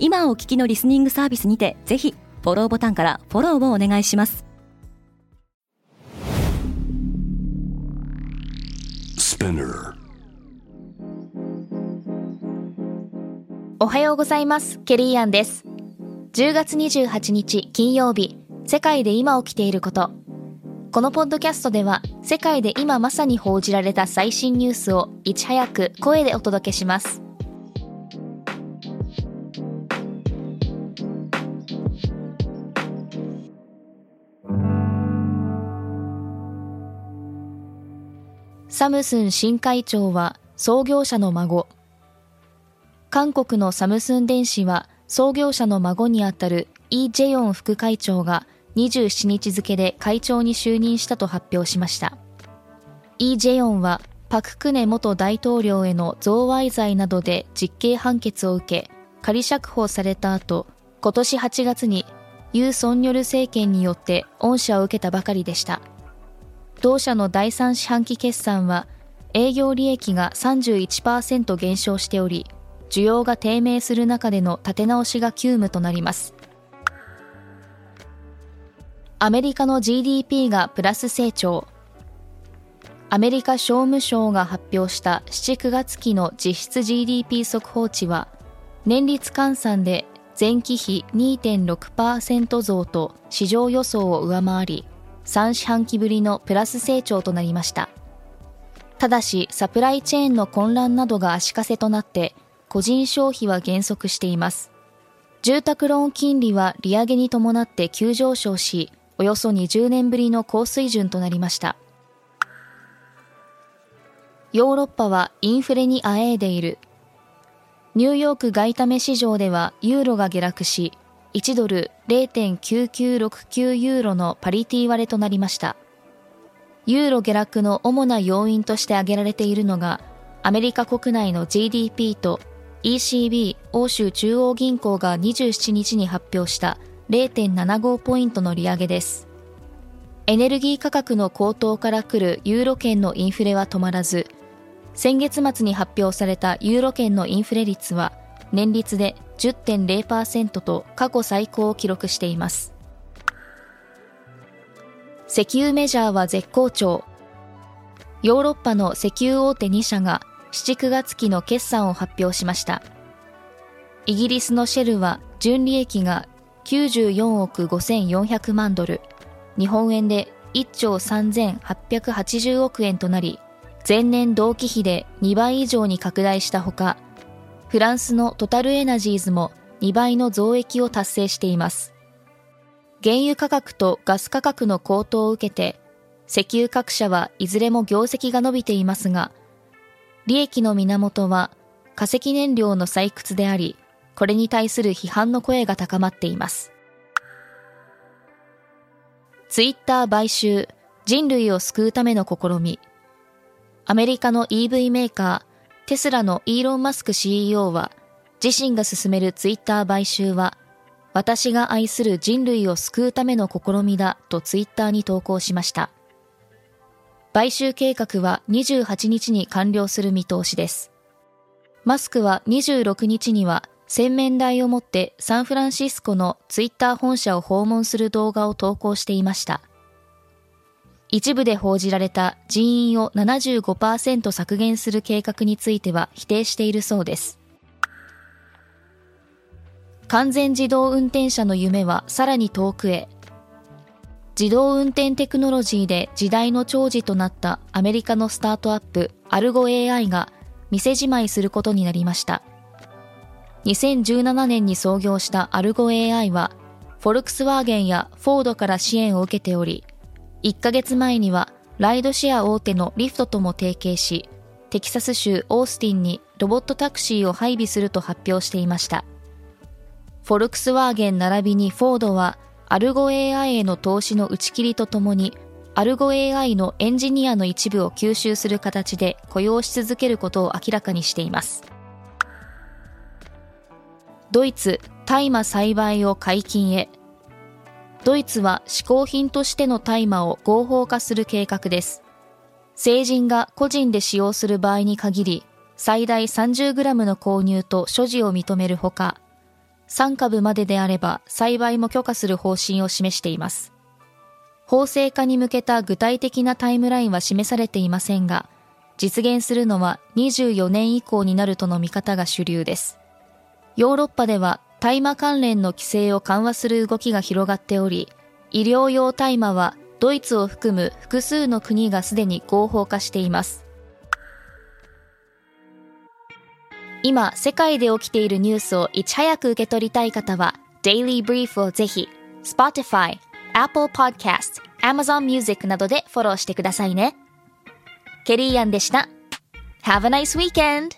今お聞きのリスニングサービスにてぜひフォローボタンからフォローをお願いします。おはようございます。ケリーアンです。10月28日金曜日世界で今起きていること。このポッドキャストでは世界で今まさに報じられた最新ニュースをいち早く声でお届けしますサムスン新会長は創業者の孫。韓国のサムスン電子は創業者の孫にあたるイ・ジェヨン副会長が27日付で会長に就任したと発表しました。イ・ジェヨンはパク・クネ元大統領への贈賄罪などで実刑判決を受け仮釈放された後今年8月にユー・ソンニョル政権によって恩赦を受けたばかりでした。同社の第3四半期決算は営業利益が31%減少しており需要が低迷する中での立て直しが急務となります。アメリカの GDP がプラス成長。アメリカ商務省が発表した7、9月期の実質 GDP 速報値は年率換算で前期比2.6%増と市場予想を上回り3四半期ぶりのプラス成長となりました。ただしサプライチェーンの混乱などが足かせとなって個人消費は減速しています。住宅ローン金利は利上げに伴って急上昇しおよそ20年ぶりの高水準となりました。ヨーロッパはインフレにあえいでいる。ニューヨーク外為市場ではユーロが下落し1ドル0.9969ユーロのパリティ割れとなりました。ユーロ下落の主な要因として挙げられているのが、アメリカ国内の GDP と ECB 欧州中央銀行が27日に発表した0.75ポイントの利上げです。エネルギー価格の高騰から来るユーロ圏のインフレは止まらず、先月末に発表されたユーロ圏のインフレ率は年率で10.0%と過去最高を記録しています。石油メジャーは絶好調。ヨーロッパの石油大手2社が7、9月期の決算を発表しました。イギリスのシェルは純利益が94億5400万ドル、日本円で1兆3880億円となり、前年同期比で2倍以上に拡大したほか、フランスのトタルエナジーズも2倍の増益を達成しています。原油価格とガス価格の高騰を受けて、石油各社はいずれも業績が伸びていますが、利益の源は化石燃料の採掘であり、これに対する批判の声が高まっています。ツイッター買収、人類を救うための試み。アメリカの EV メーカー、テスラのイーロン・マスク CEO は、自身が進めるツイッター買収は、私が愛する人類を救うための試みだとツイッターに投稿しました。買収計画は28日に完了する見通しです。マスクは26日には洗面台を持ってサンフランシスコのツイッター本社を訪問する動画を投稿していました。一部で報じられた人員を75%削減する計画については否定しているそうです。完全自動運転車の夢はさらに遠くへ。自動運転テクノロジーで時代の寵児となったアメリカのスタートアップアルゴ AI が店じまいすることになりました。2017年に創業したアルゴ AI は、フォルクスワーゲンやフォードから支援を受けており、1ヶ月前にはライドシェア大手のリフトとも提携し、テキサス州オースティンにロボットタクシーを配備すると発表していました。フォルクスワーゲン並びにフォードは、アルゴ AI への投資の打ち切りとともに、アルゴ AI のエンジニアの一部を吸収する形で雇用し続けることを明らかにしています。ドイツ、大麻栽培を解禁へ。ドイツは嗜好品としての大麻を合法化する計画です。成人が個人で使用する場合に限り、最大 30g の購入と所持を認めるほか、3株までであれば栽培も許可する方針を示しています。法制化に向けた具体的なタイムラインは示されていませんが、実現するのは24年以降になるとの見方が主流です。ヨーロッパでは大麻関連の規制を緩和する動きが広がっており、医療用大麻はドイツを含む複数の国がすでに合法化しています。今、世界で起きているニュースをいち早く受け取りたい方は、Daily Brief をぜひ、Spotify、Apple Podcast、Amazon Music などでフォローしてくださいね。ケリーアンでした。Have a nice weekend!